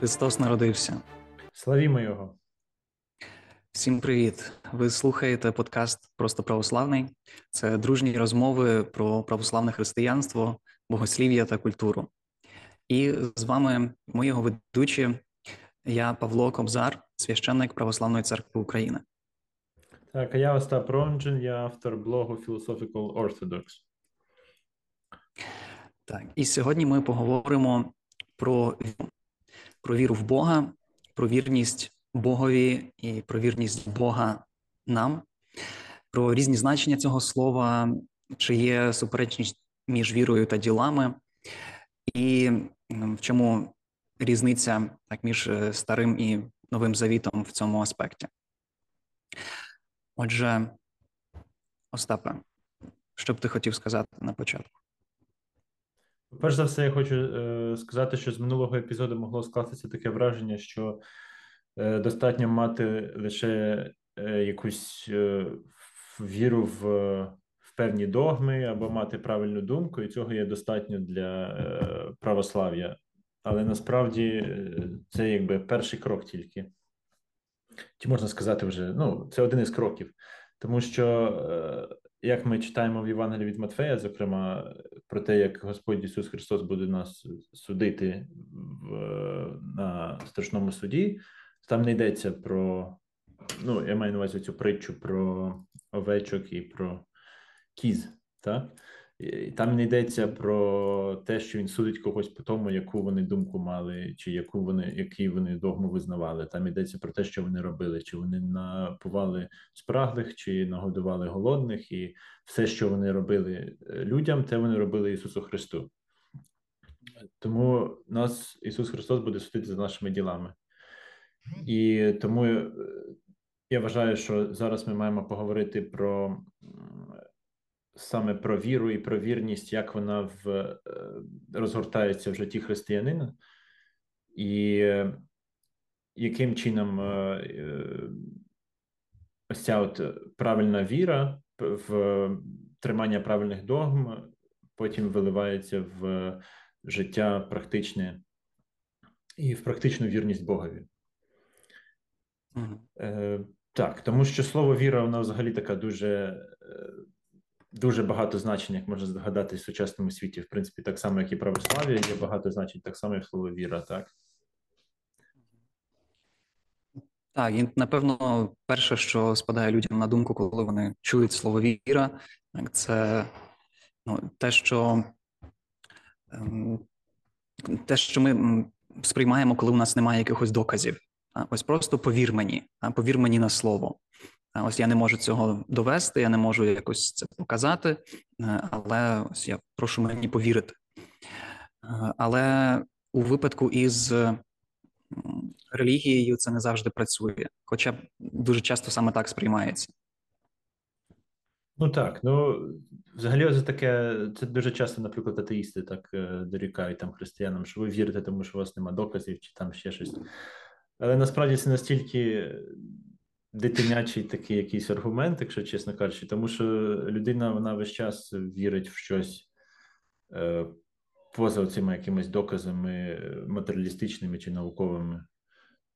Христос народився. Славімо Його. Всім привіт! Ви слухаєте подкаст Просто православний. Це дружні розмови про православне християнство, богослів'я та культуру. І з вами мої його ведучі. Я Павло Кобзар, священник Православної церкви України. Так, а я Остап Ронджин, я автор блогу Philosophical Orthodox. Так, і сьогодні ми поговоримо про про віру в Бога, про вірність Богові і про вірність Бога нам, про різні значення цього слова, чи є суперечність між вірою та ділами, і в чому різниця так між е, старим і новим завітом в цьому аспекті. Отже, Остапе, що б ти хотів сказати на початку? Перш за все, я хочу е, сказати, що з минулого епізоду могло скластися таке враження, що е, достатньо мати лише е, якусь е, віру в, в певні догми або мати правильну думку, і цього є достатньо для е, православ'я. Але насправді е, це якби перший крок тільки. Чи можна сказати вже, ну, це один із кроків, тому що як ми читаємо в Євангелії від Матфея, зокрема, про те, як Господь Ісус Христос буде нас судити в, на страшному суді, там не йдеться про, ну, я маю на увазі цю притчу про овечок і про кіз. так? Там не йдеться про те, що він судить когось по тому, яку вони думку мали, чи яку вони які вони догму визнавали. Там йдеться про те, що вони робили, чи вони напували спраглих, чи нагодували голодних, і все, що вони робили е, людям, те вони робили Ісусу Христу. Тому нас Ісус Христос буде судити за нашими ділами. І тому е, я вважаю, що зараз ми маємо поговорити про саме про віру і про вірність, як вона в, е, розгортається в житті християнина, і е, яким чином е, ось ця от правильна віра в тримання правильних догм потім виливається в життя практичне і в практичну вірність Богові. Угу. Так, тому що слово віра, вона взагалі така дуже дуже багато значень, як можна згадати в сучасному світі, в принципі, так само, як і православ'я, є багато значень, так само, як слово віра, так? Так, і напевно, перше, що спадає людям на думку, коли вони чують слово віра, це ну, те, що ем, те, що ми сприймаємо, коли у нас немає якихось доказів. Ось просто повір мені, повір мені на слово. Ось я не можу цього довести, я не можу якось це показати, е, але ось я прошу мені повірити. Е, але у випадку із релігією це не завжди працює, хоча дуже часто саме так сприймається. Ну так, ну взагалі, це таке, це дуже часто, наприклад, атеїсти так е, дорікають там християнам, що ви вірите, тому що у вас немає доказів, чи там ще щось. Але насправді це настільки дитинячий такий якийсь аргумент, якщо чесно кажучи, тому що людина вона весь час вірить в щось е, поза цими якимись доказами матеріалістичними чи науковими.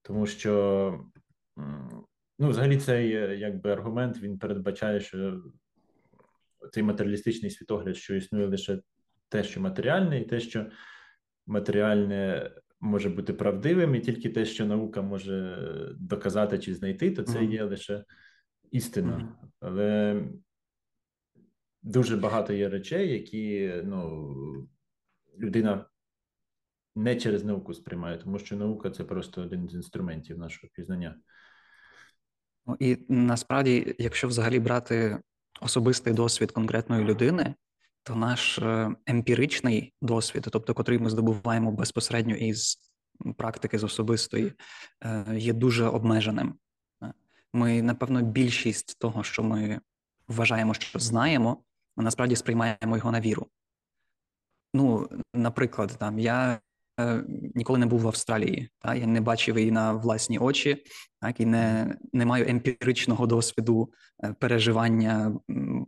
Тому що, ну, взагалі, цей якби аргумент він передбачає, що цей матеріалістичний світогляд, що існує лише те, що матеріальне, і те, що матеріальне може бути правдивим, і тільки те, що наука може доказати чи знайти, то це є лише істина. Але дуже багато є речей, які ну, людина не через науку сприймає, тому що наука це просто один з інструментів нашого пізнання. Ну, І насправді, якщо взагалі брати особистий досвід конкретної людини, то наш е, емпіричний досвід, тобто котрий ми здобуваємо безпосередньо із практики з особистої, е, є дуже обмеженим. Е, ми, напевно, більшість того, що ми вважаємо, що знаємо, насправді сприймаємо його на віру. Ну, наприклад, там я ніколи не був в Австралії, та я не бачив її на власні очі, так і не не маю емпіричного досвіду е, переживання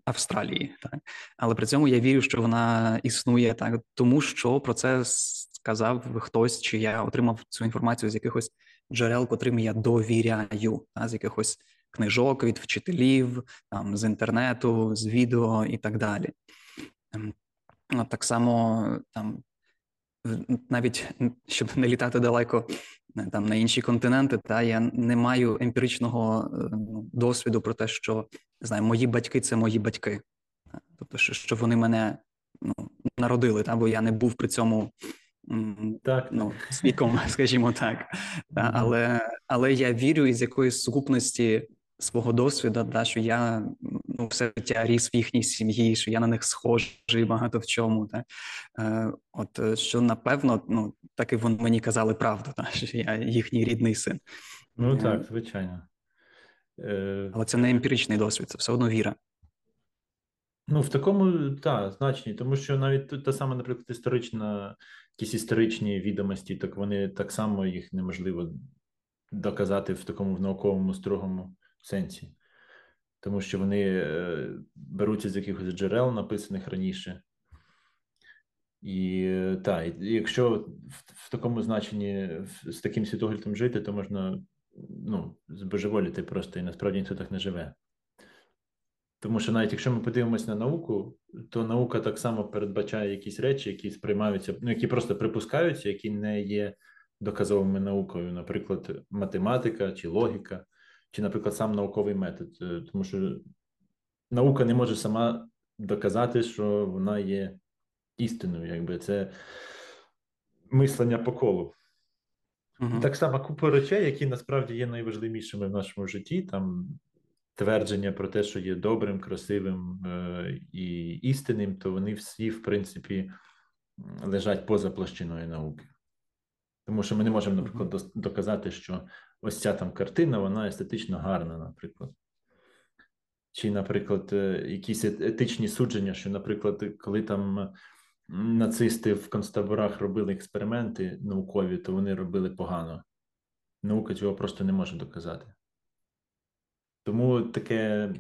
Австралії. Так? Але при цьому я вірю, що вона існує так, тому що про це сказав хтось, чи я отримав цю інформацію з якихось джерел, котрим я довіряю, та, з якихось книжок від вчителів, там з інтернету, з відео і так далі. Ем, так само там навіть щоб не літати далеко там на інші континенти, та я не маю емпіричного е, досвіду про те, що не знаю, мої батьки це мої батьки, тобто, що вони мене ну, народили, та бо я не був при цьому так. ну, свідком, скажімо так. Але але я вірю із якоїсь сукупності свого досвіду, да, що я ну, все життя ріс в їхній сім'ї, що я на них схожий багато в чому. Та. Е, От е, що напевно, ну так і вони мені казали правду, та, що я їхній рідний син. Ну е, так, звичайно. Е... Але це не емпіричний досвід, це все одно віра. Ну, в такому так, значенні, тому що навіть та саме, наприклад, історична, якісь історичні відомості, так вони так само їх неможливо доказати в такому в науковому строгому сенсі, тому що вони е, беруться з якихось джерел, написаних раніше. І так, якщо в, в такому значенні з таким світоглядом жити, то можна ну, збожеволіти просто і насправді ніхто так не живе. Тому що навіть якщо ми подивимося на науку, то наука так само передбачає якісь речі, які сприймаються, ну які просто припускаються, які не є доказовими наукою, наприклад, математика чи логіка, чи, наприклад, сам науковий метод. Е, тому що наука не може сама доказати, що вона є істиною, якби це мислення по колу. Uh-huh. Так само купа речей, які насправді є найважливішими в нашому житті, там твердження про те, що є добрим, красивим е, і істинним, то вони всі, в принципі, лежать поза площиною науки. Тому що ми не можемо, наприклад, доказати, що ось ця там картина, вона естетично гарна, наприклад. Чи, наприклад, е, якісь етичні судження, що, наприклад, коли там нацисти в концтаборах робили експерименти наукові, то вони робили погано. Наука цього просто не може доказати. Тому таке е,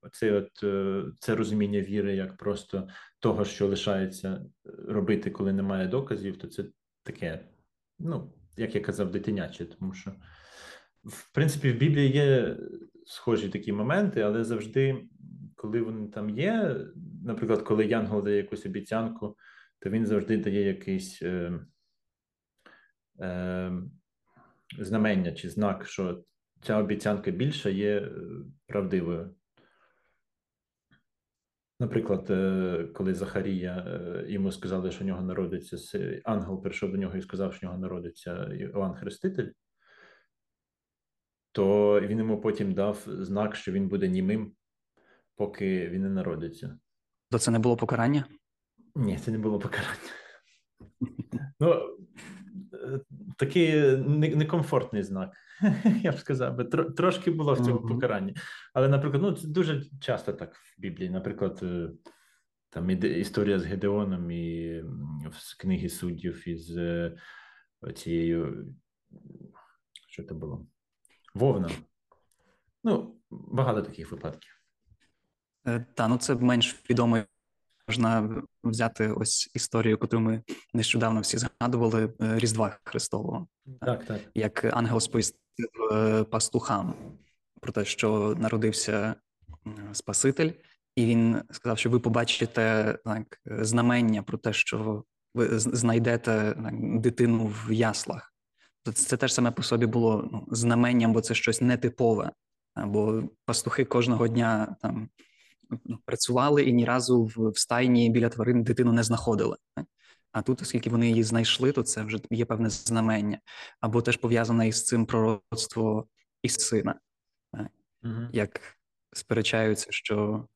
оце от, е, це розуміння віри як просто того, що лишається робити, коли немає доказів, то це таке, ну, як я казав, дитиняче, тому що, в принципі, в Біблії є схожі такі моменти, але завжди, коли вони там є, наприклад, коли Янгол дає якусь обіцянку, то він завжди дає якийсь е, е, знамення чи знак, що ця обіцянка більша є е, правдивою. Наприклад, е, коли Захарія е, йому сказали, що в нього народиться ангел прийшов до нього і сказав, що в нього народиться Іван Хреститель, то він йому потім дав знак, що він буде німим, поки він не народиться. То це не було покарання? Ні, це не було покарання. Ну, такий некомфортний знак. Я б сказав, би трошки було в цьому uh-huh. покаранні. Але, наприклад, ну це дуже часто так в Біблії. Наприклад, е, там історія з Гедеоном і з книги суддів із е, цією, що це було? Вовна. Ну, багато таких випадків. Е, та, ну це менш відомий можна взяти ось історію, яку ми нещодавно всі згадували Різдва Христового, так, так. як ангел сповістив е, пастухам про те, що народився Спаситель, і він сказав, що ви побачите так, знамення про те, що ви знайдете так, дитину в яслах. Це теж саме по собі було ну, знаменням, бо це щось нетипове. Бо пастухи кожного дня там працювали і ні разу в стайні біля тварин дитину не знаходили. А тут, оскільки вони її знайшли, то це вже є певне знамення, або теж пов'язане із цим пророцтво із сина, як сперечаються, що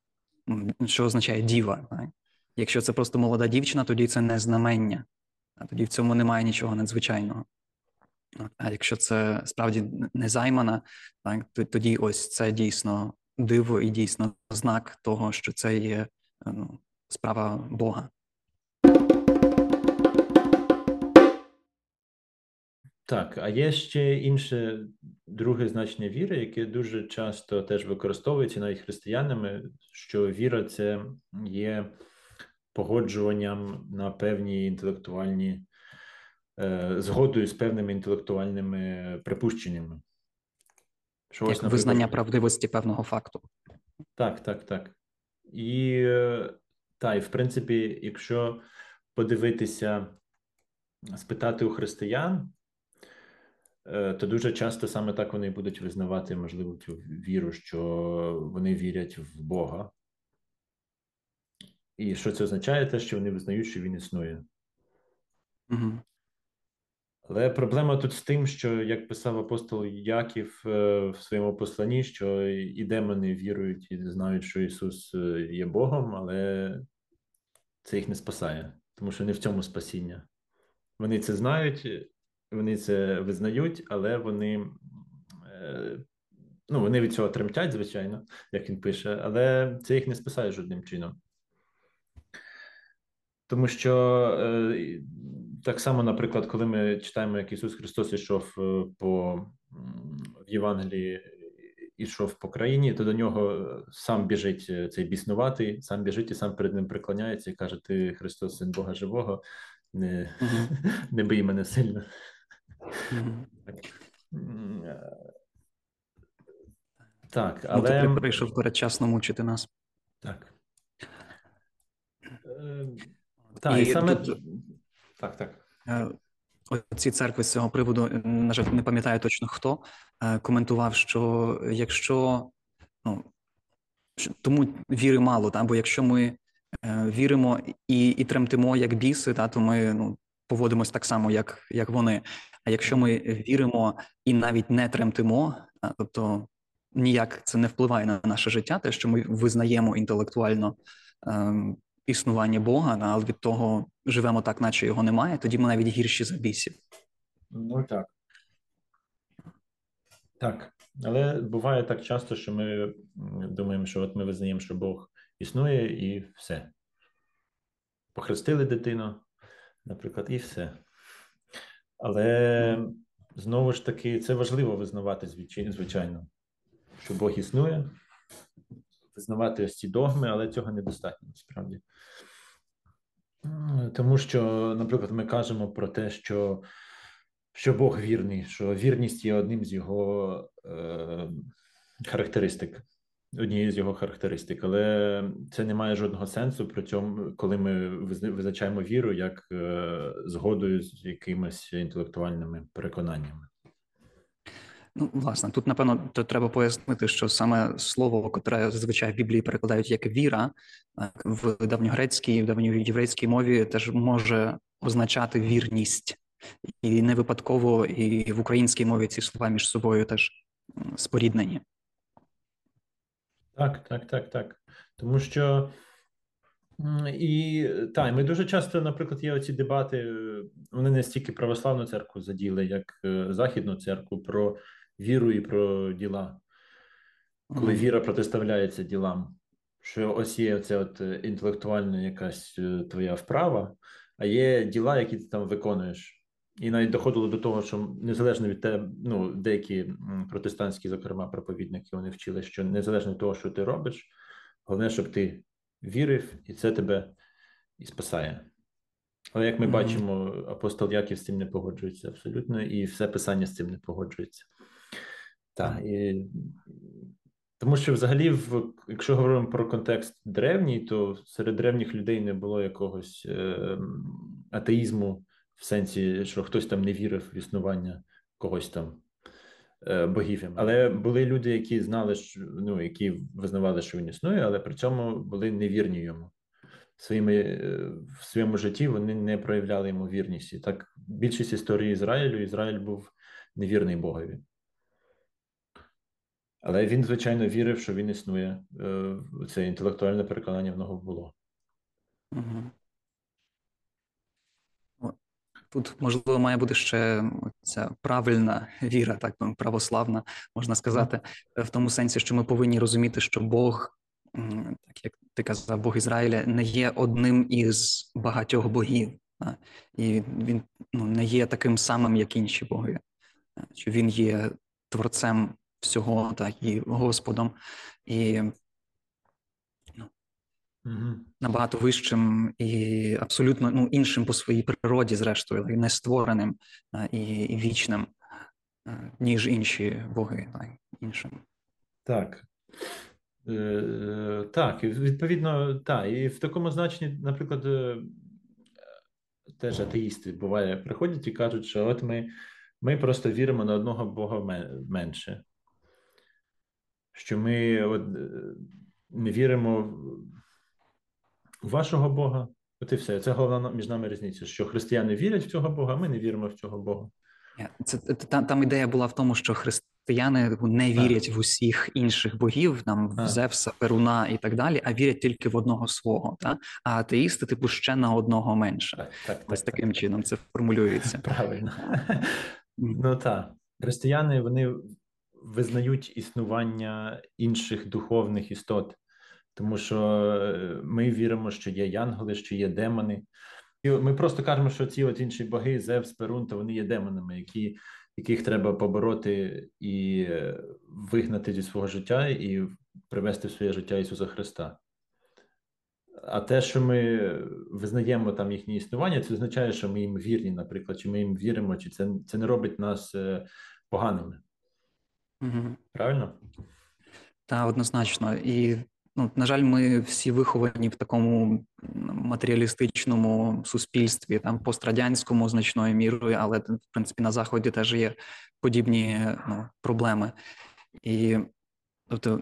що означає діва. Якщо це просто молода дівчина, тоді це не знамення, а тоді в цьому немає нічого надзвичайного. А якщо це справді незаймана, так тоді ось це дійсно диво і дійсно знак того, що це є е, ну, справа Бога. Так, а є ще інше друге значення віри, яке дуже часто теж використовується навіть християнами, що віра це є погоджуванням на певні інтелектуальні е, згодою з певними інтелектуальними припущеннями. Що Як ось, визнання правдивості певного факту. Так, так, так. І та, і в принципі, якщо подивитися, спитати у християн, е, то дуже часто саме так вони будуть визнавати, можливо, цю віру, що вони вірять в Бога. І що це означає? Те, що вони визнають, що він існує. Угу. Але проблема тут з тим, що як писав апостол Яків е, в своєму посланні, що і демони вірують і знають, що Ісус е, є Богом, але це їх не спасає, тому що не в цьому спасіння. Вони це знають, вони це визнають, але вони е, ну, вони від цього тремтять, звичайно, як він пише, але це їх не спасає жодним чином. Тому що так само, наприклад, коли ми читаємо, як Ісус Христос ішов е, по в Євангелії, ішов по країні, то до нього сам біжить е, цей біснуватий, сам біжить і сам перед ним приклоняється і каже: Ти Христос, син Бога живого, не mm-hmm. не бий мене сильно. Mm-hmm. Так, але... Ну, ти прийшов передчасно мучити нас. Так. Так, і, і саме тут... так, так. Е, ці церкви з цього приводу, на жаль, не пам'ятаю точно хто е, коментував, що якщо ну тому віри мало, та, бо якщо ми е, віримо і і тремтимо як біси, та, то ми ну, поводимось так само, як як вони. А якщо ми віримо і навіть не тремтимо, та, тобто ніяк це не впливає на наше життя, те, що ми визнаємо інтелектуально ем, існування Бога, але від того живемо так, наче його немає, тоді ми навіть гірші за бісів. Ну так. Так. Але буває так часто, що ми думаємо, що от ми визнаємо, що Бог існує, і все. Похрестили дитину, наприклад, і все. Але знову ж таки, це важливо визнавати, звичайно, що Бог існує, визнавати ось ці догми, але цього недостатньо насправді. Тому що, наприклад, ми кажемо про те, що що Бог вірний, що вірність є одним з його е, характеристик, однією з його характеристик, але це не має жодного сенсу при цьому, коли ми визначаємо віру як е, згодою з якимись інтелектуальними переконаннями. Ну, власне, тут напевно то треба пояснити, що саме слово, котре зазвичай в Біблії перекладають як віра, в давньогрецькій, в давньоєврейській мові теж може означати вірність, і не випадково і в українській мові ці слова між собою теж споріднені. Так, так, так, так. Тому що і так, ми дуже часто, наприклад, є оці дебати, вони не стільки православну церкву заділи, як е, Західну церкву про віру і про діла, коли віра протиставляється ділам. Що ось є оця от е, інтелектуальна якась е, твоя вправа, а є діла, які ти там виконуєш. І навіть доходило до того, що незалежно від тебе, ну, деякі протестантські, зокрема, проповідники, вони вчили, що незалежно від того, що ти робиш, головне, щоб ти вірив, і це тебе і спасає. Але як ми mm-hmm. бачимо, апостол Яків з цим не погоджується абсолютно, і все писання з цим не погоджується. Так, і тому що взагалі, в, якщо говоримо про контекст древній, то серед древніх людей не було якогось е, атеїзму в сенсі, що хтось там не вірив в існування когось там е, богів. Але були люди, які знали, що ну які визнавали, що він існує, але при цьому були невірні йому. Своїми е, в своєму житті вони не проявляли йому вірність. І так більшість історії Ізраїлю Ізраїль був невірний Богові. Але він, звичайно, вірив, що він існує. Е, це інтелектуальне переконання в нього було. Тут, можливо, має бути ще ця правильна віра, так православна, можна сказати, в тому сенсі, що ми повинні розуміти, що Бог, так як ти казав, Бог Ізраїля, не є одним із багатьох богів, і він ну, не є таким самим, як інші боги, що він є творцем всього, так і Господом. І ну, Угу. набагато вищим і абсолютно ну, іншим по своїй природі, зрештою, не створеним і, і вічним, ніж інші боги так, іншим. Так. Е, Так, відповідно, так. І в такому значенні, наприклад, е, теж атеїсти буває, приходять і кажуть, що от ми ми просто віримо на одного Бога менше. Що ми от, е, не віримо в вашого Бога. От і все. Це головна між нами різниця, що християни вірять в цього Бога, а ми не віримо в цього Бога. Це там, там ідея була в тому, що християни не вірять а. в усіх інших богів, там в Зевса, Перуна і так далі, а вірять тільки в одного свого. Та? А атеїсти, типу, ще на одного менше. Так, так, Ось так, таким так, чином це формулюється. Правильно. Ну так. Християни вони визнають існування інших духовних істот, тому що е, ми віримо, що є янголи, що є демони. Ми просто кажемо, що ці от інші боги, Зевс, Перун, то вони є демонами, які, яких треба побороти і е, вигнати зі свого життя і привести в своє життя Ісуса Христа. А те, що ми визнаємо там їхнє існування, це означає, що ми їм вірні, наприклад, чи ми їм віримо, чи це це не робить нас е, поганими. Угу. Правильно? Так, однозначно. І Ну, на жаль, ми всі виховані в такому матеріалістичному суспільстві, там пострадянському значною мірою, але в принципі на заході теж є подібні ну, проблеми, і тобто,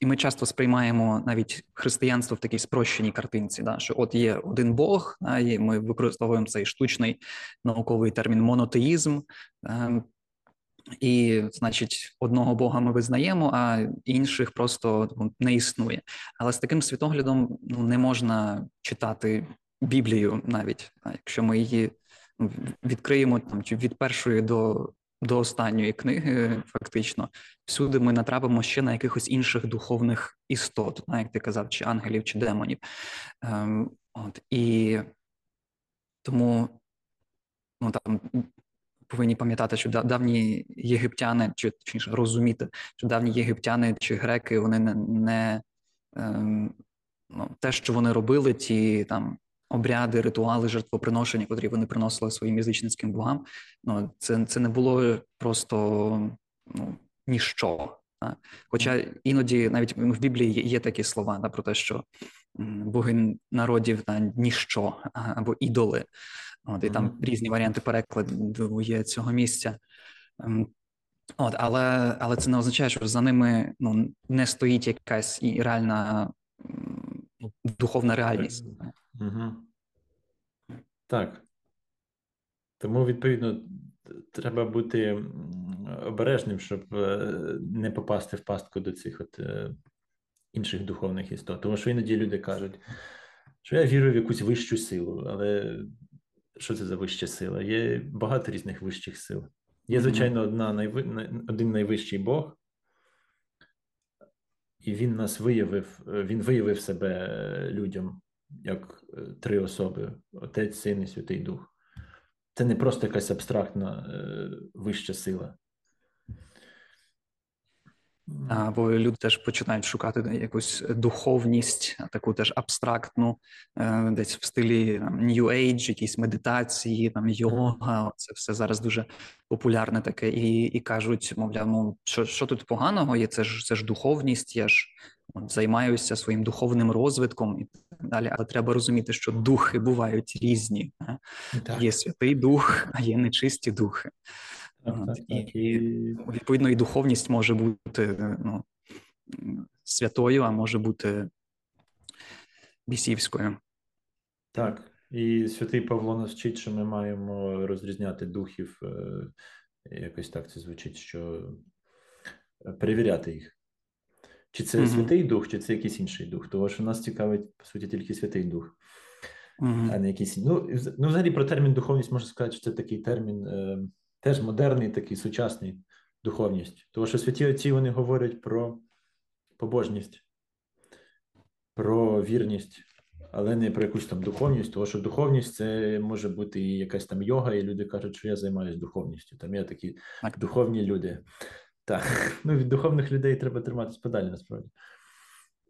і ми часто сприймаємо навіть християнство в такій спрощеній картинці, да, що от є один Бог, да, і ми використовуємо цей штучний науковий термін монотеїзм. І, значить, одного Бога ми визнаємо, а інших просто ну, не існує. Але з таким світоглядом ну, не можна читати Біблію навіть, якщо ми її ну, відкриємо там чи від першої до до останньої книги, фактично, всюди ми натрапимо ще на якихось інших духовних істот, як ти казав, чи ангелів, чи демонів. Ем, от, І тому ну, там повинні пам'ятати, що давні єгиптяни, чи точніше розуміти, що давні єгиптяни чи греки вони не, не ем, ну, те, що вони робили, ті там обряди, ритуали, жертвоприношення, котрі вони приносили своїм язичницьким богам. Ну це це не було просто ну, ніщо. А? Хоча іноді навіть в Біблії є, є такі слова да, про те, що боги народів та ніщо або ідоли. От, І там різні варіанти перекладу є цього місця. Ем, от, Але але це не означає, що за ними ну, не стоїть якась і реальна духовна реальність. Угу. Так. Тому, відповідно, треба бути обережним, щоб е, не попасти в пастку до цих от е, інших духовних істот. Тому що іноді люди кажуть, що я вірю в якусь вищу силу, але що це за вища сила? Є багато різних вищих сил. Є, звичайно, одна найви... один найвищий Бог, і він нас виявив, він виявив себе людям як е, три особи: Отець, Син і Святий Дух. Це не просто якась абстрактна е, вища сила. Або люди теж починають шукати якусь духовність, таку теж абстрактну, е, десь в стилі там, New Age, якісь медитації, там йога. Це все зараз дуже популярне таке, і і кажуть, мовляв, ну що що тут поганого є? Це ж це ж духовність, я ж от, займаюся своїм духовним розвитком і так далі. Але треба розуміти, що духи бувають різні. Так. Є святий дух, а є нечисті духи. Так, так, і, і відповідно і духовність може бути ну, святою, а може бути бісівською. Так. І святий Павло нас вчить, що ми маємо розрізняти духів, е, якось так це звучить, що перевіряти їх. Чи це mm-hmm. святий дух, чи це якийсь інший дух. Тому що нас цікавить, по суті, тільки святий дух, mm-hmm. а не якийсь. Ну, ну, взагалі, про термін духовність можна сказати, що це такий термін. Е, теж модерний, такий сучасний духовність. Тому що святі отці вони говорять про побожність, про вірність, але не про якусь там духовність, тому що духовність це може бути і якась там йога, і люди кажуть, що я займаюся духовністю. Там є такі так. духовні люди. Так, ну від духовних людей треба триматись подалі насправді.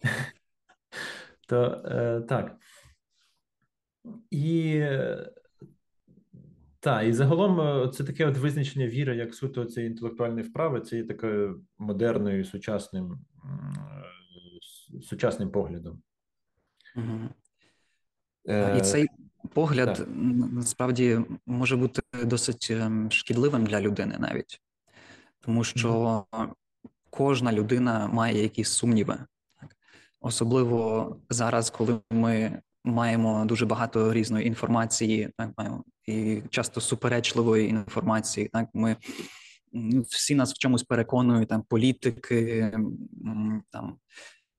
То е, так. І так, і загалом е, це таке от визначення віри, як суто цієї інтелектуальної вправи, це є такою модерною сучасним сучасним поглядом. Угу. І цей погляд так. насправді може бути досить ем, шкідливим для людини навіть, тому що mm. кожна людина має якісь сумніви, особливо зараз, коли ми маємо дуже багато різної інформації, так маємо і часто суперечливої інформації. Так ми всі нас в чомусь переконують, там політики, там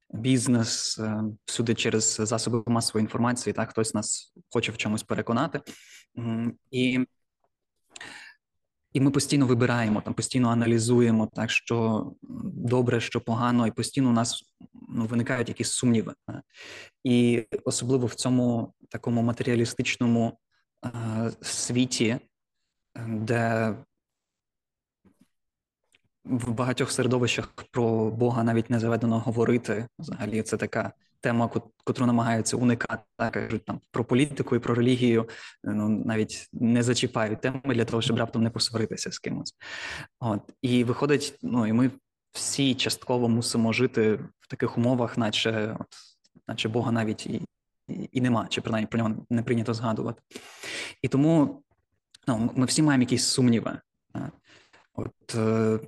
бізнес е, всюди через засоби масової інформації. Так хтось нас хоче в чомусь переконати, і і ми постійно вибираємо там, постійно аналізуємо так, що добре, що погано, і постійно у нас ну, виникають якісь сумніви. І особливо в цьому такому матеріалістичному е, світі, де в багатьох середовищах про Бога навіть не заведено говорити. Взагалі, це така тема, котру намагаються уникати. Так, кажуть там про політику і про релігію. Ну навіть не зачіпають теми для того, щоб раптом не посваритися з кимось. От і виходить, ну і ми всі частково мусимо жити в таких умовах, наче от, наче Бога навіть і, і, нема, чи принаймні про нього не прийнято згадувати. І тому ну, ми всі маємо якісь сумніви. От е,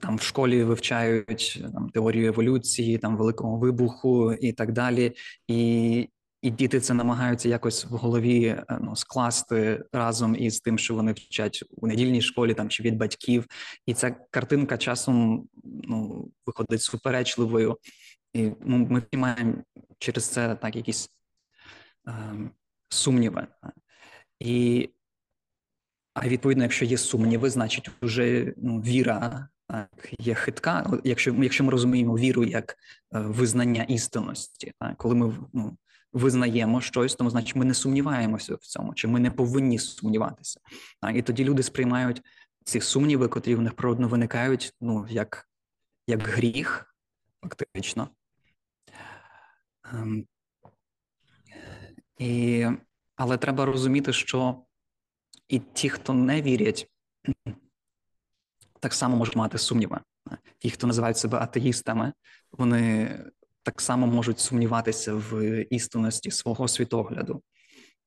там в школі вивчають там теорію еволюції, там великого вибуху і так далі, і і діти це намагаються якось в голові е, ну, скласти разом із тим, що вони вчать у недільній школі, там чи від батьків, і ця картинка часом ну виходить суперечливою, і ну, ми маємо через це так якісь е, сумніви. І а відповідно, якщо є сумніви, значить вже ну, віра є хитка. Якщо якщо ми розуміємо віру як е, визнання істинності, так, коли ми ну, визнаємо щось, тому значить ми не сумніваємося в цьому, чи ми не повинні сумніватися. Так, І тоді люди сприймають ці сумніви, котрі в них природно виникають, ну як як гріх, фактично. Ем, і, Але треба розуміти, що і ті, хто не вірять, так само можуть мати сумніви. Ті, хто називають себе атеїстами, вони так само можуть сумніватися в істинності свого світогляду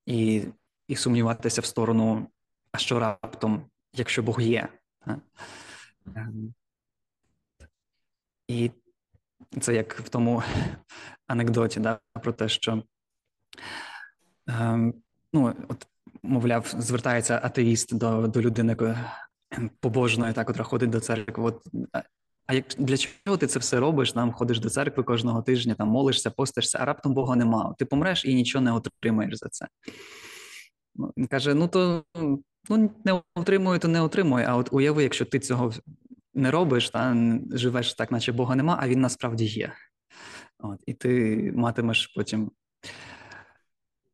і і сумніватися в сторону, а що раптом, якщо Бог є. Ем, і це як в тому анекдоті да, про те, що ем, ну, от, мовляв, звертається атеїст до до людини побожної, та, котра ходить до церкви. От, а як для чого ти це все робиш? Там ходиш до церкви кожного тижня, там молишся, постишся, а раптом Бога нема. Ти помреш і нічого не отримаєш за це. Ну, він каже: ну то ну, не отримую, то не отримую. А от уяви, якщо ти цього не робиш, та живеш так, наче Бога нема, а він насправді є. От, І ти матимеш потім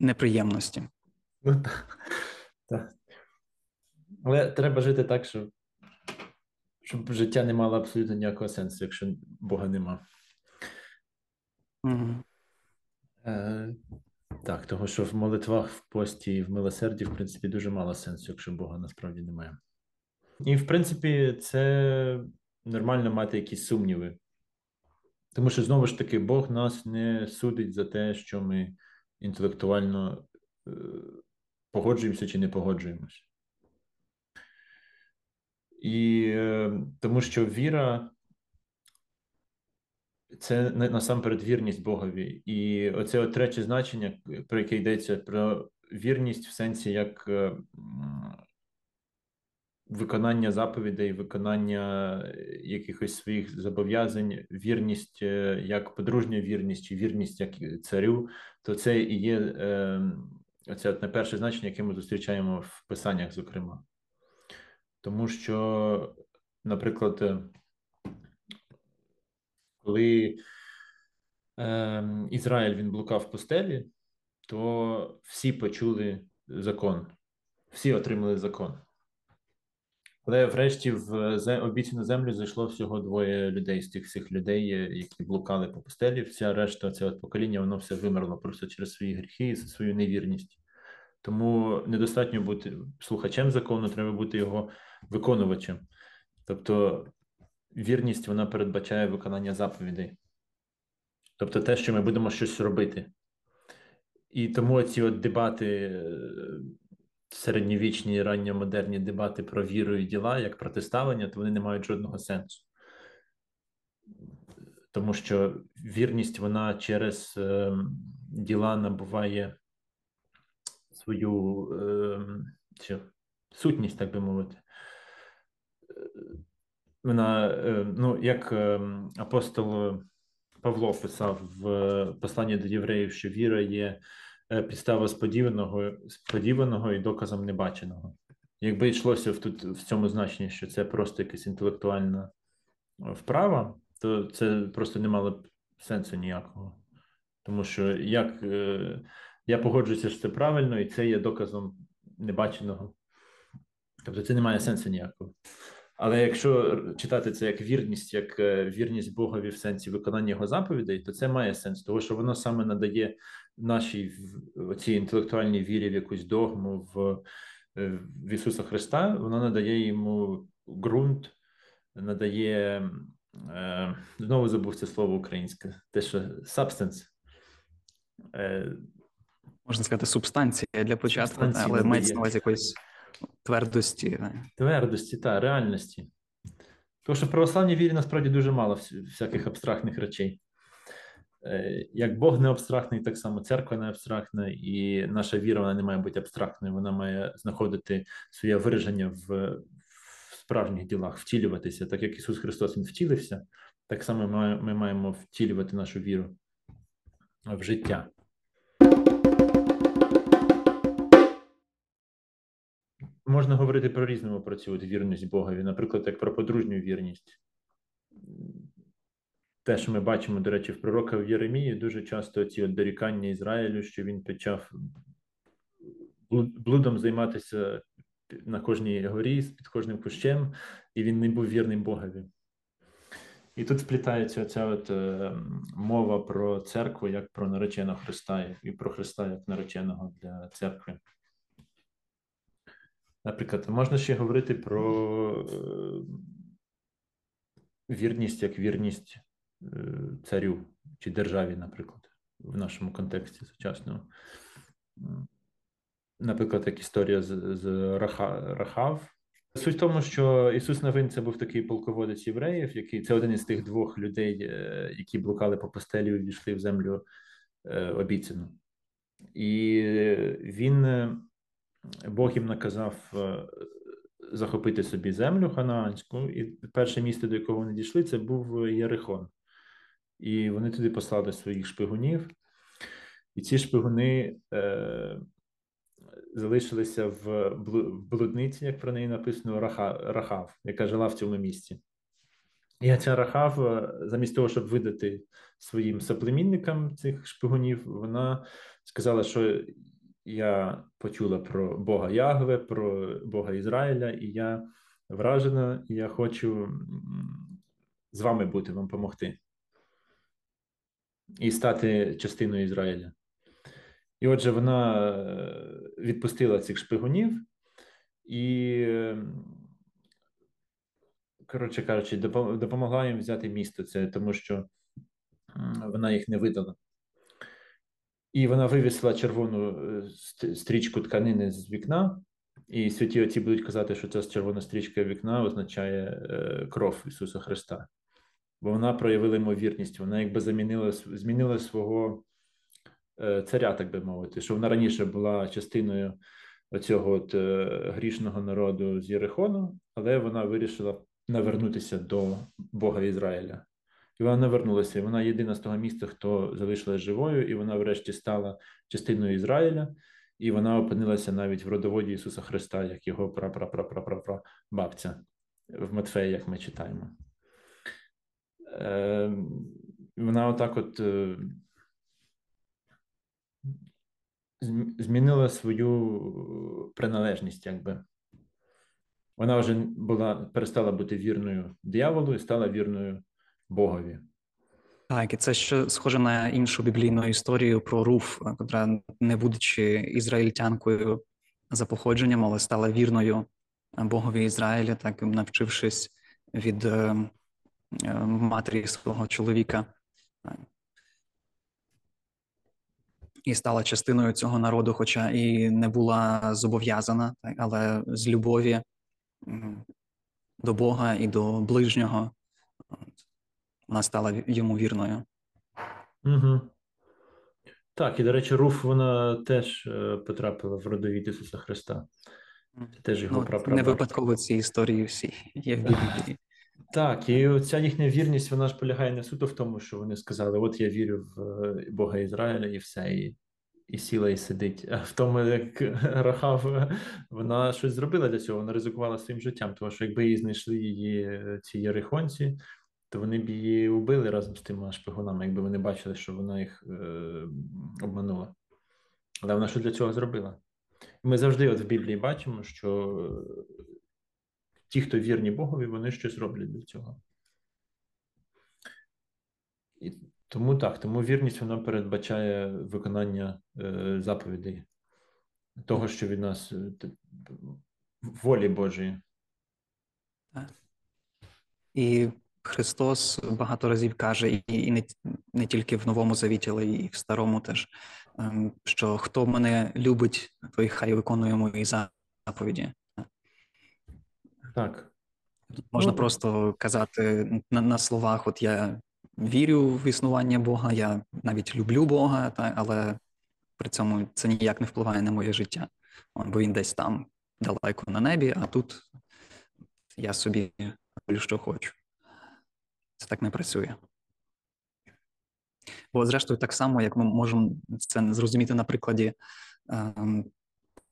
неприємності. Ну, так. Але треба жити так, щоб щоб життя не мало абсолютно ніякого сенсу, якщо Бога нема. Mm-hmm. Е, Так, того, що в молитвах, в пості і в милосерді, в принципі, дуже мало сенсу, якщо Бога насправді немає. І, в принципі, це нормально мати якісь сумніви. Тому що, знову ж таки, Бог нас не судить за те, що ми інтелектуально е, погоджуємося чи не погоджуємося. І е, тому що віра це насамперед вірність Богові. І оце от третє значення, про яке йдеться про вірність в сенсі як е, виконання заповідей, виконання якихось своїх зобов'язань, вірність е, як подружня вірність чи вірність як царю, то це і є оце от перше значення, яке ми зустрічаємо в писаннях, зокрема. Тому що, наприклад, е, коли е, Ізраїль він блукав пустелі, то всі почули закон, всі отримали закон. Але врешті в обіцяну землю зайшло всього двоє людей з тих всіх людей, які блукали по пустелі. Вся решта, от покоління, воно все вимерло просто через свої гріхи і свою невірність. Тому недостатньо бути слухачем закону, треба бути його виконувачем. Тобто вірність вона передбачає виконання заповідей. Тобто те, що ми будемо щось робити. І тому ці от дебати, середньовічні, ранньомодерні дебати про віру і діла, як протиставлення, то вони не мають жодного сенсу. Тому що вірність, вона через е, діла набуває свою е, сутність, так би мовити. Вона, е, ну, як е, апостол Павло писав в посланні до євреїв, що віра є е, підстава сподіваного сподіваного і доказом небаченого. Якби йшлося в тут в цьому значенні, що це просто якась інтелектуальна вправа, то це просто не мало б сенсу ніякого. Тому що як я погоджуюся, що це правильно, і це є доказом небаченого. Тобто це не має сенсу ніякого. Але якщо читати це як вірність, як е, вірність Богові в сенсі виконання його заповідей, то це має сенс, тому що воно саме надає нашій цій інтелектуальній вірі в якусь догму в, е, в Ісуса Христа, воно надає йому ґрунт, надає е, знову забув це слово українське, те, що substance. Можна сказати, субстанція для початку, але мається на увазі якоїсь твердості. Твердості, та реальності. Тому що в православній вірі насправді дуже мало всяких абстрактних речей. Е, як Бог не абстрактний, так само церква не абстрактна, і наша віра вона не має бути абстрактною, вона має знаходити своє вираження в, в справжніх ділах, втілюватися. Так як Ісус Христос Він втілився, так само ми, ми маємо втілювати нашу віру в життя. Можна говорити про різному про цю вірність Богові, наприклад, як про подружню вірність. Те, що ми бачимо, до речі, в пророка в Єремії, дуже часто ці от дорікання Ізраїлю, що він почав блудом займатися на кожній горі, під кожним кущем, і він не був вірним Богові. І тут вплітається ця от е, мова про церкву як про нареченого Христа, і про Христа як нареченого для церкви. Наприклад, можна ще говорити про е, вірність як вірність е, царю чи державі, наприклад, в нашому контексті сучасному. Наприклад, як історія з, з Раха, Рахав. Суть в тому, що Ісус Новин це був такий полководець євреїв, який це один із тих двох людей, е, які блукали по постелі і війшли в землю обіцяну. І він Бог їм наказав е, захопити собі землю ханаанську, і перше місце, до якого вони дійшли, це був Єрихон. І вони туди послали своїх шпигунів, і ці шпигуни е, залишилися в блудниці, як про неї написано, Рахав, яка жила в цьому місці. І ця Рахав, е, замість того, щоб видати своїм соплемінникам цих шпигунів, вона сказала, що я почула про Бога Ягве, про Бога Ізраїля, і я вражена, і я хочу з вами бути, вам допомогти і стати частиною Ізраїля. І отже, вона е, відпустила цих шпигунів і, коротше кажучи, допомогла їм взяти місто це, тому що вона їх не видала. І вона вивісила червону е, стрічку тканини з вікна, і святі отці будуть казати, що ця червона стрічка вікна означає е, кров Ісуса Христа. Бо вона проявила ймовірність, вона якби замінила змінила свого е, царя, так би мовити, що вона раніше була частиною цього грішного народу з Єрихону, але вона вирішила навернутися до Бога Ізраїля. І вона вернулася. Вона єдина з того міста, хто залишилась живою, і вона, врешті, стала частиною Ізраїля, і вона опинилася навіть в родоводі Ісуса Христа, як його бабця в Матфеї, як ми читаємо. Е, Вона отак от е, змінила свою приналежність, якби. Вона вже була перестала бути вірною дияволу і стала вірною Богові. Так, і це ще схоже на іншу біблійну історію про Руф, яка, не будучи ізраїльтянкою за походженням, але стала вірною Богові Ізраїля, так навчившись від е, е, матері свого чоловіка. І стала частиною цього народу, хоча і не була зобов'язана, але з любові до Бога і до ближнього вона стала йому вірною. Угу. Так, і до речі, Руф вона теж е, потрапила в родовід Ісуса Христа. Це теж його ну, Не випадково ці історії всі є в Біблії. Так, і ця їхня вірність, вона ж полягає не суто в тому, що вони сказали: От я вірю в е, Бога Ізраїля, і все, і і сіла, і сидить. А в тому, як Рахав, вона щось зробила для цього, вона ризикувала своїм життям, тому що якби її знайшли її е, ці єрихонці, то вони б її убили разом з тими шпигунами, якби вони бачили, що вона їх е, обманула. Але вона що для цього зробила? Ми завжди от в Біблії бачимо, що е, ті, хто вірні Богові, вони щось роблять для цього. І тому так, тому вірність вона передбачає виконання е, заповідей, того, що від нас е, волі Божої. І Христос багато разів каже, і і не не тільки в Новому Завіті, але і в Старому теж, ем, що хто мене любить, той хай виконує мої заповіді. Так. Можна ну, просто казати на, на словах: от я вірю в існування Бога, я навіть люблю Бога, та, але при цьому це ніяк не впливає на моє життя. Бо він десь там далеко на небі, а тут я собі роблю, що хочу. Це так не працює. Бо, зрештою, так само, як ми можемо це зрозуміти на прикладі е,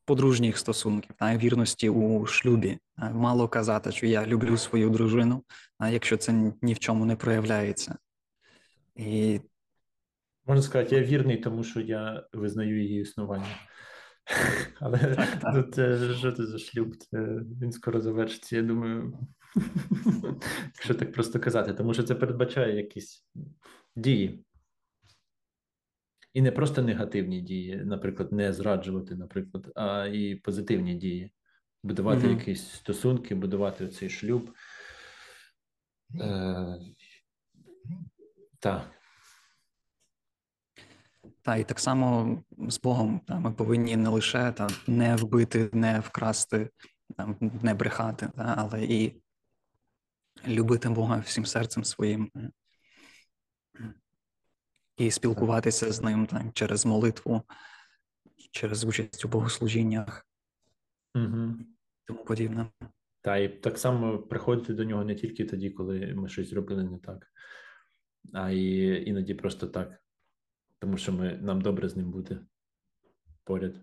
подружніх стосунків, та, вірності у шлюбі. Мало казати, що я люблю свою дружину, а якщо це ні в чому не проявляється. І... Можна сказати, я вірний, тому що я визнаю її існування. Але так, так. Це що це за шлюб? Це Він скоро завершиться, я думаю, якщо так просто казати, тому що це передбачає якісь дії. І не просто негативні дії, наприклад, не зраджувати, наприклад, а і позитивні дії. Будувати mm-hmm. якісь стосунки, будувати цей шлюб. Е, Так. Так, і так само з Богом та, ми повинні не лише та, не вбити, не вкрасти, та, не брехати, та, але і любити Бога всім серцем своїм і спілкуватися з ним так, через молитву, через участь у богослужіннях угу. тому подібне. Та і так само приходити до нього не тільки тоді, коли ми щось зробили не так, а й іноді просто так тому що ми, нам добре з ним бути поряд.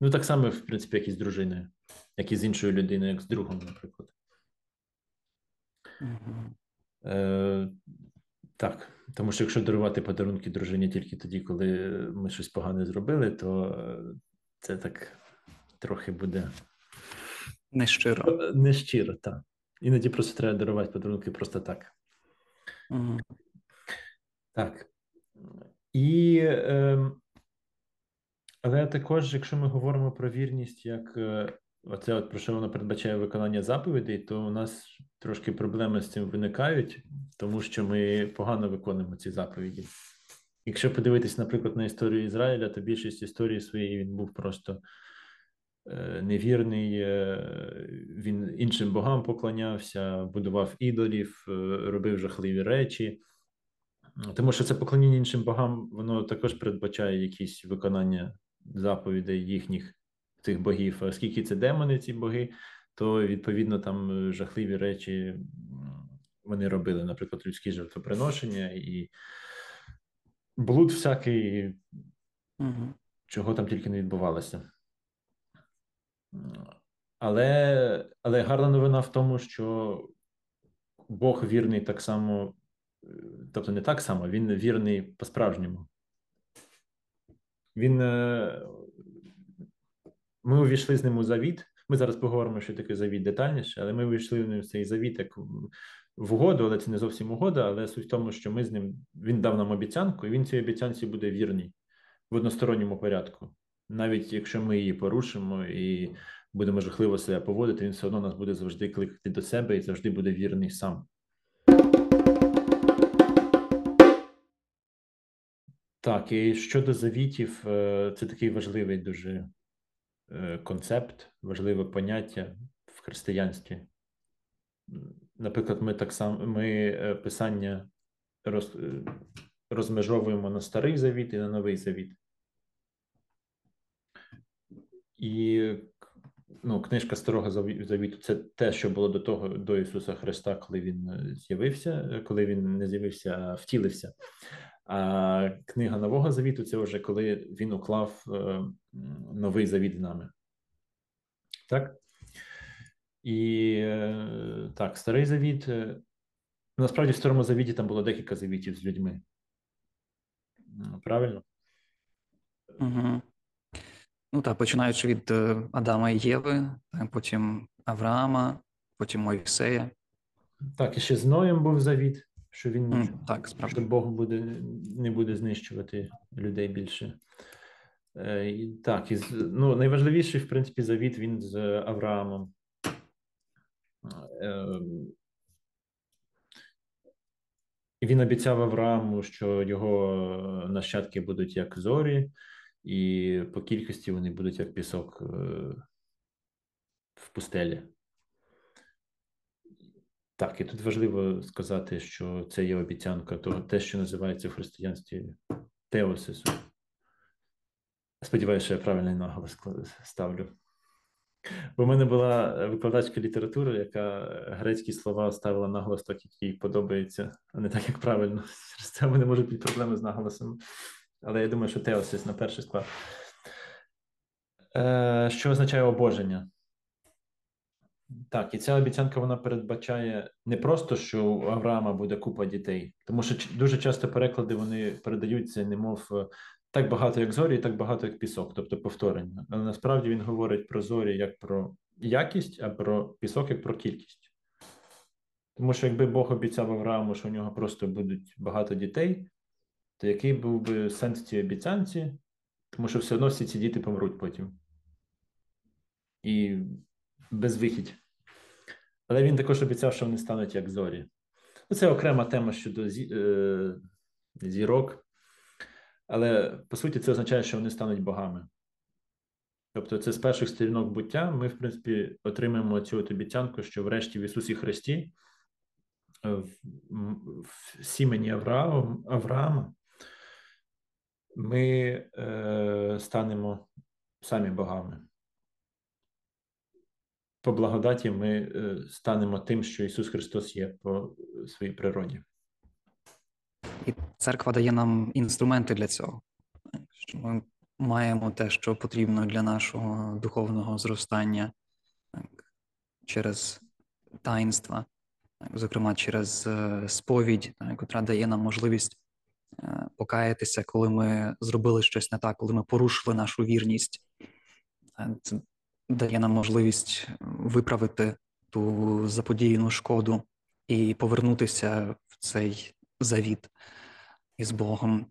Ну, так само, в принципі, як і з дружиною, як і з іншою людиною, як з другом, наприклад. Е, Так, тому що якщо дарувати подарунки дружині тільки тоді, коли ми щось погане зробили, то це так трохи буде нещиро. Нещиро, так. Іноді просто треба дарувати подарунки просто так. Mm-hmm. Так. І, е, Але також, якщо ми говоримо про вірність, як е, оце, от про що воно передбачає виконання заповідей, то у нас трошки проблеми з цим виникають, тому що ми погано виконуємо ці заповіді. Якщо подивитись, наприклад, на історію Ізраїля, то більшість історії своєї він був просто е, невірний, е, він іншим богам поклонявся, будував ідолів, е, робив жахливі речі. Тому що це поклоніння іншим богам, воно також передбачає якісь виконання заповідей їхніх цих богів. Оскільки це демони, ці боги, то відповідно там е, жахливі речі вони робили, наприклад, людські жертвоприношення і блуд всякий, угу. чого там тільки не відбувалося. Але, Але гарна новина в тому, що Бог вірний так само тобто не так само, він вірний по-справжньому. Він, е, Ми увійшли з ним у завіт, Ми зараз поговоримо, що таке завіт детальніше, але ми вийшли в цей завіт як в угоду, але це не зовсім угода. Але суть в тому, що ми з ним він дав нам обіцянку, і він цій обіцянці буде вірний в односторонньому порядку. Навіть якщо ми її порушимо і будемо жахливо себе поводити, він все одно нас буде завжди кликати до себе і завжди буде вірний сам. Так, і щодо завітів, е, це такий важливий дуже концепт, важливе поняття в християнстві. Наприклад, ми так само ми е, писання роз, розмежовуємо на старий завіт і на новий завіт. І ну, книжка Старого Завіту це те, що було до того до Ісуса Христа, коли Він з'явився, коли Він не з'явився, а втілився. А книга Нового Завіту це вже коли він уклав е, новий завіт з нами. Так? І е, так, старий завіт. Е, насправді, в старому завіті там було декілька завітів з людьми. Правильно? Угу. Ну так, починаючи від Адама і Єви, потім Авраама, потім Мойсея. Так, і ще з Ноєм був завіт що він mm, так, що Бог буде не буде знищувати людей більше. Е, і, Так, і ну, найважливіший, в принципі, завіт він з Авраамом. Е, він обіцяв Аврааму, що його нащадки будуть як зорі, і по кількості вони будуть як пісок е, в пустелі. Так, і тут важливо сказати, що це є обіцянка того, те, що називається в християнстві теосису. Сподіваюся, що я правильний наголос ставлю. Бо в мене була викладачка літератури, яка грецькі слова ставила наголос так, як їй подобається, а не так, як правильно. Через це мене можуть бути проблеми з наголосом. Але я думаю, що теосис на перший склад. Е, що означає обоження? Так, і ця обіцянка вона передбачає не просто, що у Авраама буде купа дітей, тому що дуже часто переклади вони передаються, немов е, так багато, як зорі, і так багато, як пісок, тобто повторення. Але насправді він говорить про зорі як про якість, а про пісок як про кількість. Тому що якби Бог обіцяв Аврааму, що у нього просто будуть багато дітей, то який був би сенс цієї обіцянці? Тому що все одно всі ці діти помруть потім. І безвихідь. Але він також обіцяв, що вони стануть як зорі. Ну, це окрема тема щодо е, зірок. Але по суті, це означає, що вони стануть богами. Тобто, це з перших сторінок буття ми, в принципі, отримаємо цю от обіцянку, що врешті в Ісусі Христі, е, в, в сімені Авраама, Авраама ми е, станемо самі богами по благодаті ми е, станемо тим, що Ісус Христос є по своїй природі. І церква дає нам інструменти для цього. Що Ми маємо те, що потрібно для нашого духовного зростання через таїнства, зокрема через е, сповідь, яка дає нам можливість е, покаятися, коли ми зробили щось не так, коли ми порушили нашу вірність. Це дає нам можливість виправити ту заподіяну шкоду і повернутися в цей завіт із Богом.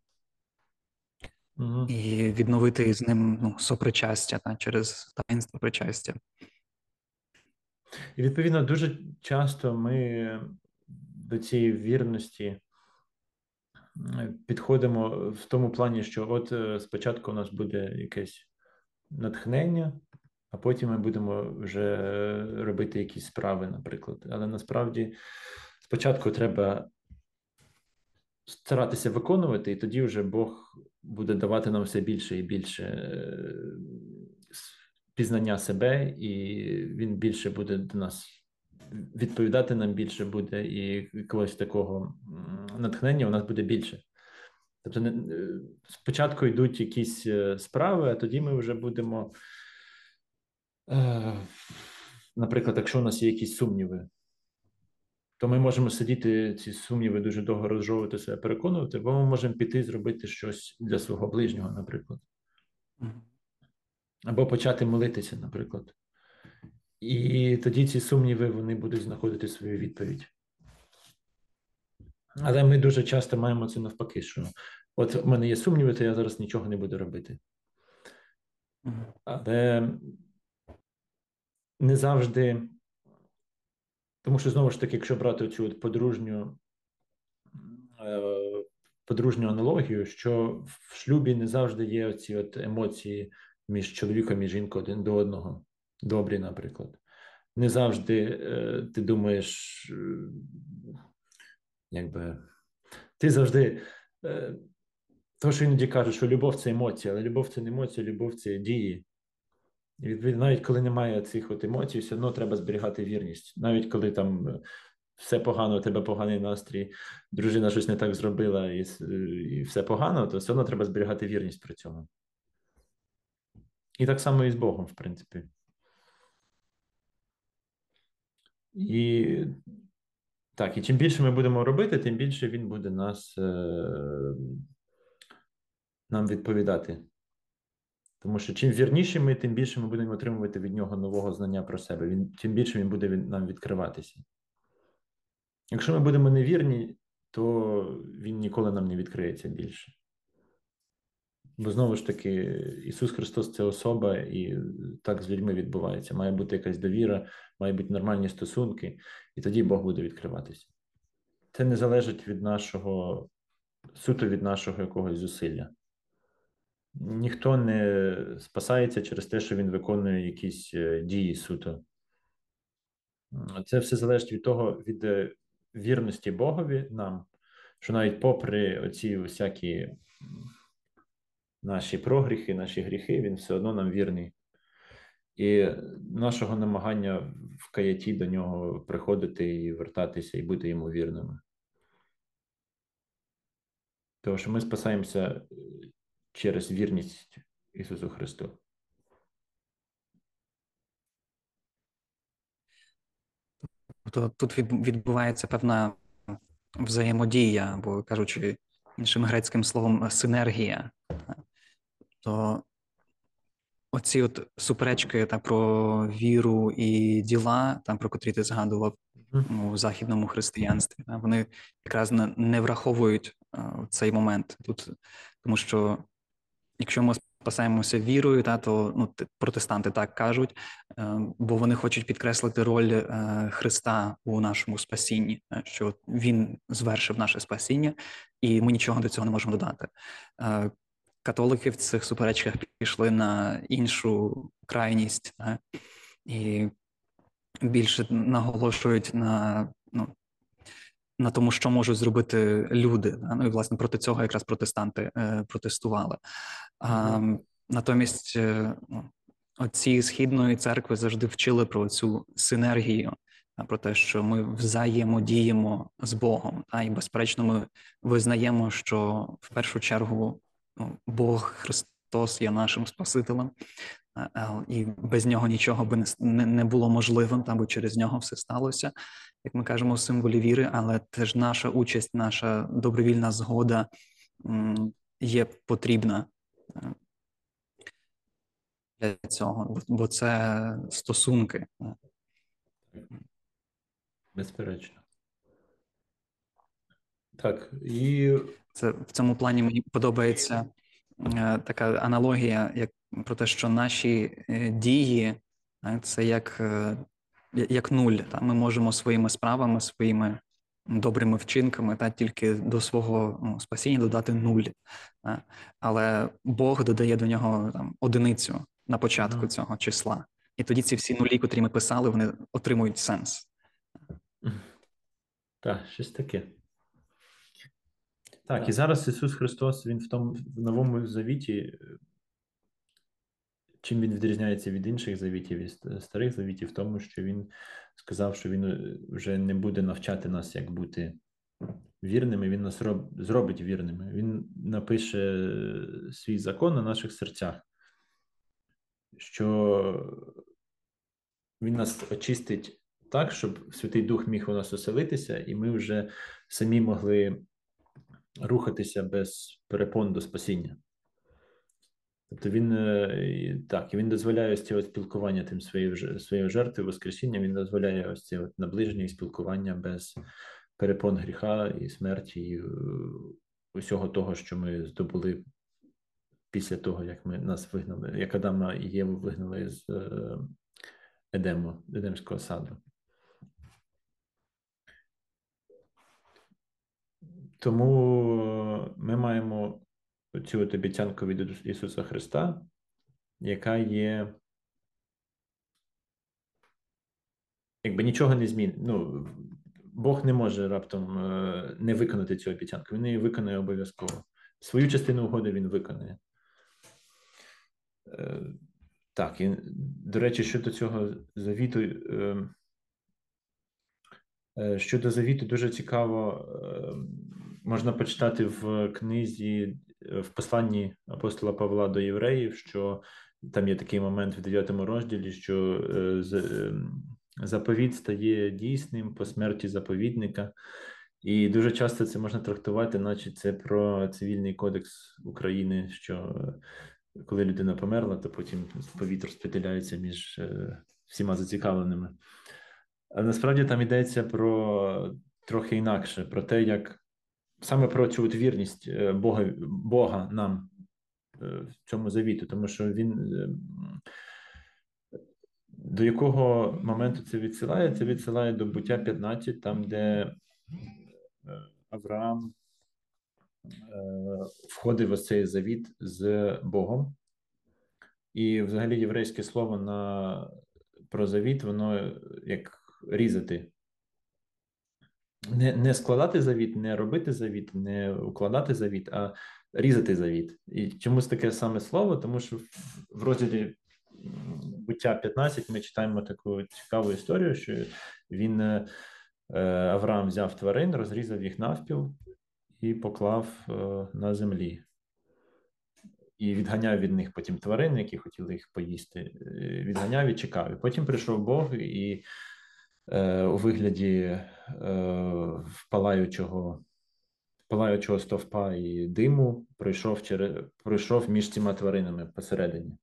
Угу. І відновити з ним ну, сопричастя та, через таїнство причастя. І відповідно дуже часто ми до цієї вірності підходимо в тому плані, що от е, спочатку у нас буде якесь натхнення, а потім ми будемо вже робити якісь справи, наприклад. Але насправді спочатку треба старатися виконувати, і тоді вже Бог буде давати нам все більше і більше е, пізнання себе, і він більше буде до нас відповідати нам більше буде, і якогось такого натхнення у нас буде більше. Тобто, е, спочатку йдуть якісь е, справи, а тоді ми вже будемо. Е, наприклад, якщо у нас є якісь сумніви, то ми можемо сидіти ці сумніви дуже довго розжовувати себе, переконувати, бо ми можемо піти зробити щось для свого ближнього, наприклад. Або почати молитися, наприклад. І тоді ці сумніви вони будуть знаходити свою відповідь. Але ми дуже часто маємо це навпаки, що от в мене є сумніви, то я зараз нічого не буду робити. Але не завжди, тому що знову ж таки, якщо брати цю подружню е, подружню аналогію, що в шлюбі не завжди є оці от емоції між чоловіком і жінкою один до одного. Добрі, наприклад. Не завжди е, ти думаєш, е, якби ти завжди. Тому що іноді кажуть, що любов це емоція, але любов це не емоція, любов це дії. Відповідно, навіть коли немає цих от емоцій, все одно треба зберігати вірність. Навіть коли там е, все погано, у тебе поганий настрій, дружина щось не так зробила, і і все погано, то все одно треба зберігати вірність при цьому. І так само і з Богом, в принципі. І так, і чим більше ми будемо робити, тим більше він буде нас е, нам відповідати. Тому що чим вірніші ми, тим більше ми будемо отримувати від нього нового знання про себе. Він, Тим більше він буде нам відкриватися. Якщо ми будемо невірні, то він ніколи нам не відкриється більше. Бо знову ж таки, Ісус Христос це особа, і так з людьми відбувається. Має бути якась довіра, має бути нормальні стосунки, і тоді Бог буде відкриватися. Це не залежить від нашого, суто від нашого якогось зусилля. Ніхто не спасається через те, що він виконує якісь е, дії суто. Це все залежить від того, від е, вірності Богові нам, що навіть попри оці всякі наші прогріхи, наші гріхи, він все одно нам вірний. І нашого намагання в каяті до нього приходити і вертатися, і бути йому вірними. Тому що ми спасаємося через вірність Ісусу Христу. Тобто тут відбувається певна взаємодія, або кажучи іншим грецьким словом, синергія. То оці от суперечки та про віру і діла, там про котрі ти згадував у західному християнстві, вони якраз не враховують цей момент тут, тому що якщо ми спасаємося вірою, та то ну протестанти так кажуть, е, бо вони хочуть підкреслити роль е, Христа у нашому спасінні, е, що він звершив наше спасіння, і ми нічого до цього не можемо додати. Католики в цих суперечках пішли на іншу крайність і більше наголошують на ну, на тому, що можуть зробити люди. Ну і власне проти цього якраз протестанти е, протестували. А, Натомість е, ну, оці східної церкви завжди вчили про цю синергію, про те, що ми взаємодіємо з Богом. Та і безперечно, ми визнаємо, що в першу чергу ну, Бог Христос є нашим Спасителем, і без нього нічого би не було можливим, там бо через нього все сталося, як ми кажемо, символі віри, але теж наша участь, наша добровільна згода є потрібна е, для цього, бо це стосунки. Безперечно. Так, і це в цьому плані мені подобається е, така аналогія, як про те, що наші е, дії це як е, як нуль. Та Ми можемо своїми справами, своїми добрими вчинками та тільки до свого ну, спасіння додати нуль. Та? Але Бог додає до нього там одиницю на початку цього числа. І тоді ці всі нулі, котрі ми писали, вони отримують сенс. Так, щось таке. Так, і зараз Ісус Христос, Він в тому в новому завіті Чим він відрізняється від інших завітів і старих завітів, в тому, що він сказав, що він е, вже не буде навчати нас, як бути вірними, він нас роб, зробить вірними. Він напише свій закон на наших серцях, що він нас очистить так, щоб Святий Дух міг у нас оселитися, і ми вже самі могли рухатися без перепон до спасіння. Тобто він е, так, він дозволяє ось цього спілкування тим своєю своєю жертвою, Воскресіння, він дозволяє ось це наближення і спілкування без перепон гріха і смерті, і е, усього того, що ми здобули після того, як ми нас вигнали, як Адама і Єву вигнали з е, Едему, Едемського саду. Тому ми маємо цю от обіцянку від Ісуса Христа, яка є. Якби нічого не змін. Ну, Бог не може раптом е, не виконати цю обіцянку. Він її виконує обов'язково. Свою частину угоди він виконує. Е, так, і, до речі, щодо цього завіту. Е, щодо завіту, дуже цікаво можна почитати в книзі в посланні апостола Павла до євреїв, що там є такий момент в 9 розділі, що ем, заповіт стає дійсним по смерті заповідника, і дуже часто це можна трактувати, наче це про цивільний кодекс України, що коли людина померла, то потім заповіт розподіляється між е, всіма зацікавленими. А насправді там йдеться про трохи інакше, про те, як саме про цю вірність е, Бога Бога нам е, в цьому завіту, тому що він до якого моменту це відсилає? Це відсилає до буття 15, там, де е, Авраам входив в цей завіт з Богом. І взагалі єврейське слово на про завіт, воно як різати. Не не складати завіт, не робити завіт, не укладати завіт, а різати завіт. І чомусь таке саме слово, тому що в розділі буття 15 ми читаємо таку цікаву історію, що він е, Авраам взяв тварин, розрізав їх навпіл і поклав е, на землі. І відганяв від них потім тварин, які хотіли їх поїсти. Е, відганяв і чекав. І Потім прийшов Бог і у вигляді е, впалаючого палаючого стовпа і диму пройшов через пройшов між цими тваринами посередині.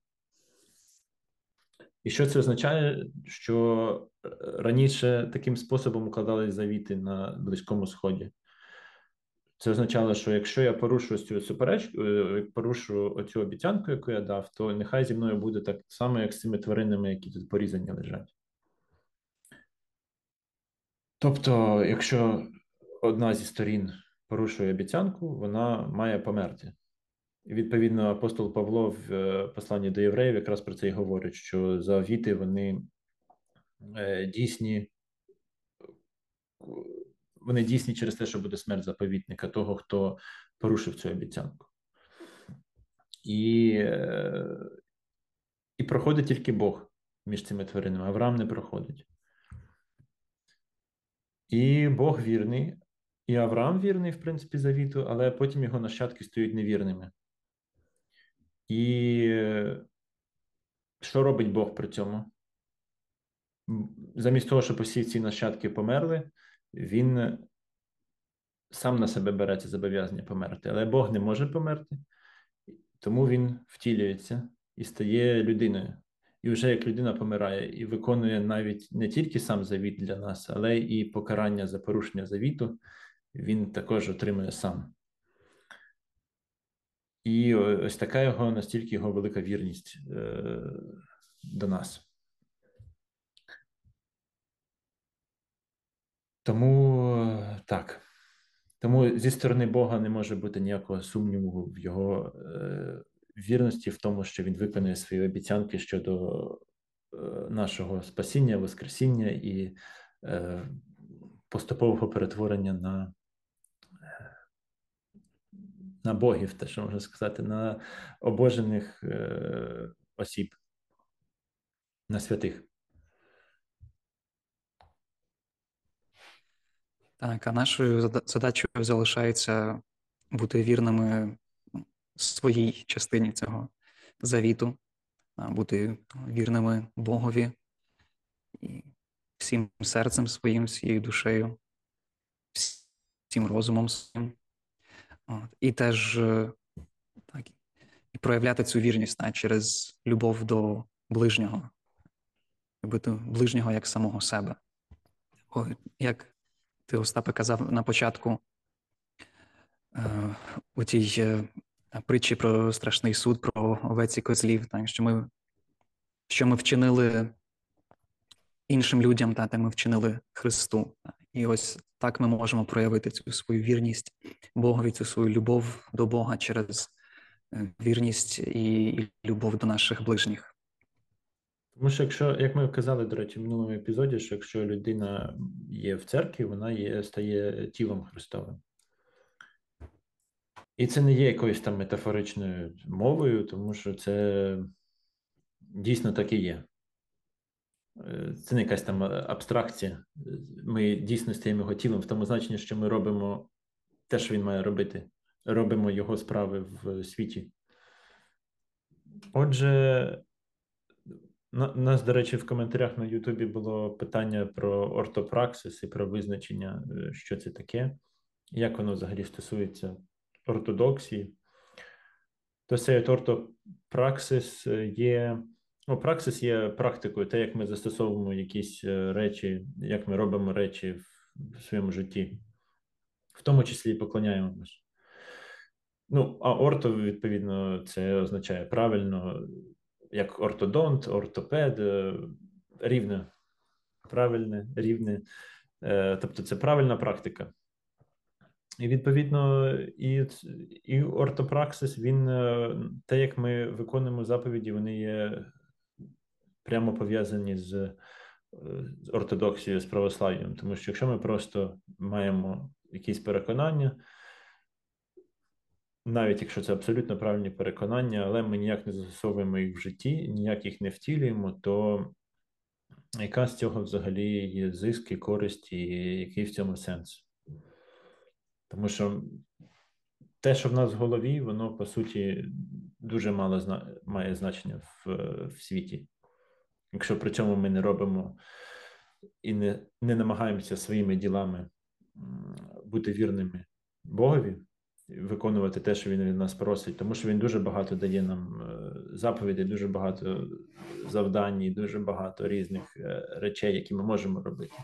І що це означає, що раніше таким способом укладали завіти на Близькому Сході? Це означало, що якщо я порушу цю суперечку, е, порушу оцю обіцянку, яку я дав, то нехай зі мною буде так само, як з цими тваринами, які тут порізані лежать. Тобто, якщо одна зі сторін порушує обіцянку, вона має померти. І відповідно, апостол Павло в е, посланні до євреїв якраз про це і говорить, що завіти вони е, дійсні, вони дійсні через те, що буде смерть заповітника, того, хто порушив цю обіцянку. І е, і проходить тільки Бог між цими тваринами. Авраам не проходить. І Бог вірний, і Авраам вірний, в принципі, завіту, але потім його нащадки стають невірними. І що робить Бог при цьому? Замість того, щоб усі ці нащадки померли, він сам на себе бере це зобов'язання померти. Але Бог не може померти, тому він втілюється і стає людиною і вже як людина помирає і виконує навіть не тільки сам завіт для нас, але і покарання за порушення завіту, він також отримує сам. І ось така його настільки його велика вірність е, до нас. Тому так. Тому зі сторони Бога не може бути ніякого сумніву в його е, вірності в тому, що він виконує свої обіцянки щодо е, нашого спасіння, Воскресіння і е, поступового перетворення на на богів, те, що можна сказати, на обожених е, осіб, на святих. Так, а нашою задачею залишається бути вірними своїй частині цього завіту, бути вірними Богові і всім серцем своїм, всією душею, всім розумом своїм. І теж е, так, і проявляти цю вірність та, через любов до ближнього, любити ближнього як самого себе. О, як ти, Остапе, казав на початку е, у тій е, притчі про страшний суд, про овець і козлів, так, що ми що ми вчинили іншим людям, та, та ми вчинили Христу. І ось так ми можемо проявити цю свою вірність Богові, цю свою любов до Бога через е, вірність і любов до наших ближніх. Тому що, якщо, як ми казали, до речі, в минулому епізоді, що якщо людина є в церкві, вона є, стає тілом Христовим. І це не є якоюсь там метафоричною мовою, тому що це дійсно так і є. Е, це не якась там абстракція. Ми дійсно стаємо його тілом в тому значенні, що ми робимо те, що він має робити, робимо його справи в світі. Отже, у нас, до речі, в коментарях на Ютубі було питання про ортопраксис і про визначення, е, що це таке, як воно взагалі стосується ортодоксії. То цей ортопраксис є. Ну, праксис є практикою, те, як ми застосовуємо якісь е, речі, як ми робимо речі в своєму житті, в тому числі і поклоняємося. Ну, а орто, відповідно, це означає правильно, як ортодонт, ортопед, е, рівне, правильне, рівне. Е, тобто, це правильна практика. І відповідно, і і ортопраксис, він те, як ми виконуємо заповіді, вони є прямо пов'язані з, е, з ортодоксією, з православ'ям. Тому що якщо ми просто маємо якісь переконання, навіть якщо це абсолютно правильні переконання, але ми ніяк не застосовуємо їх в житті, ніяк їх не втілюємо, то яка з цього взагалі є зиск і користь, і який в цьому сенс? Тому що те, що в нас в голові, воно по суті дуже мало зна... має значення в, в світі. Якщо при цьому ми не робимо і не не намагаємося своїми ділами бути вірними Богові, виконувати те, що він від нас просить, тому що він дуже багато дає нам е, заповідей, дуже багато завдань, дуже багато різних е, речей, які ми можемо робити.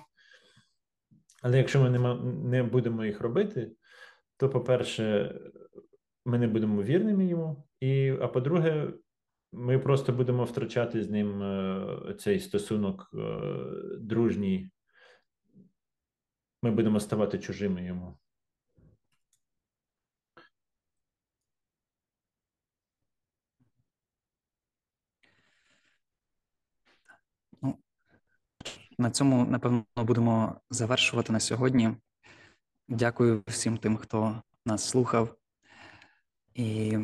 Але якщо ми не, не будемо їх робити, то, по-перше, ми не будемо вірними йому, і, а по-друге, ми просто будемо втрачати з ним е, цей стосунок е, дружній. Ми будемо ставати чужими йому. На цьому, напевно, будемо завершувати на сьогодні. Дякую всім тим, хто нас слухав. І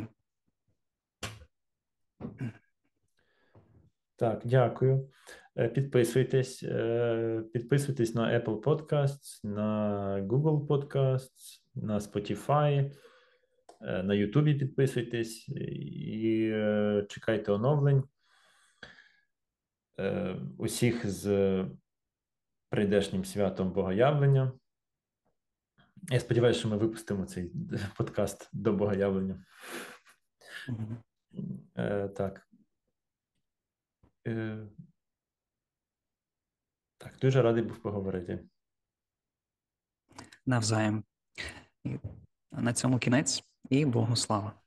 так, дякую. Е, підписуйтесь, е, підписуйтесь на Apple Podcasts, на Google Podcasts, на Spotify, е, на YouTube підписуйтесь і чекайте оновлень. Усіх з прийдешнім святом Богоявлення. Я сподіваюся, що ми випустимо цей подкаст до Богоявлення. Mm-hmm. Так. Е, так, дуже радий був поговорити. Навзаєм. На цьому кінець і Богу слава.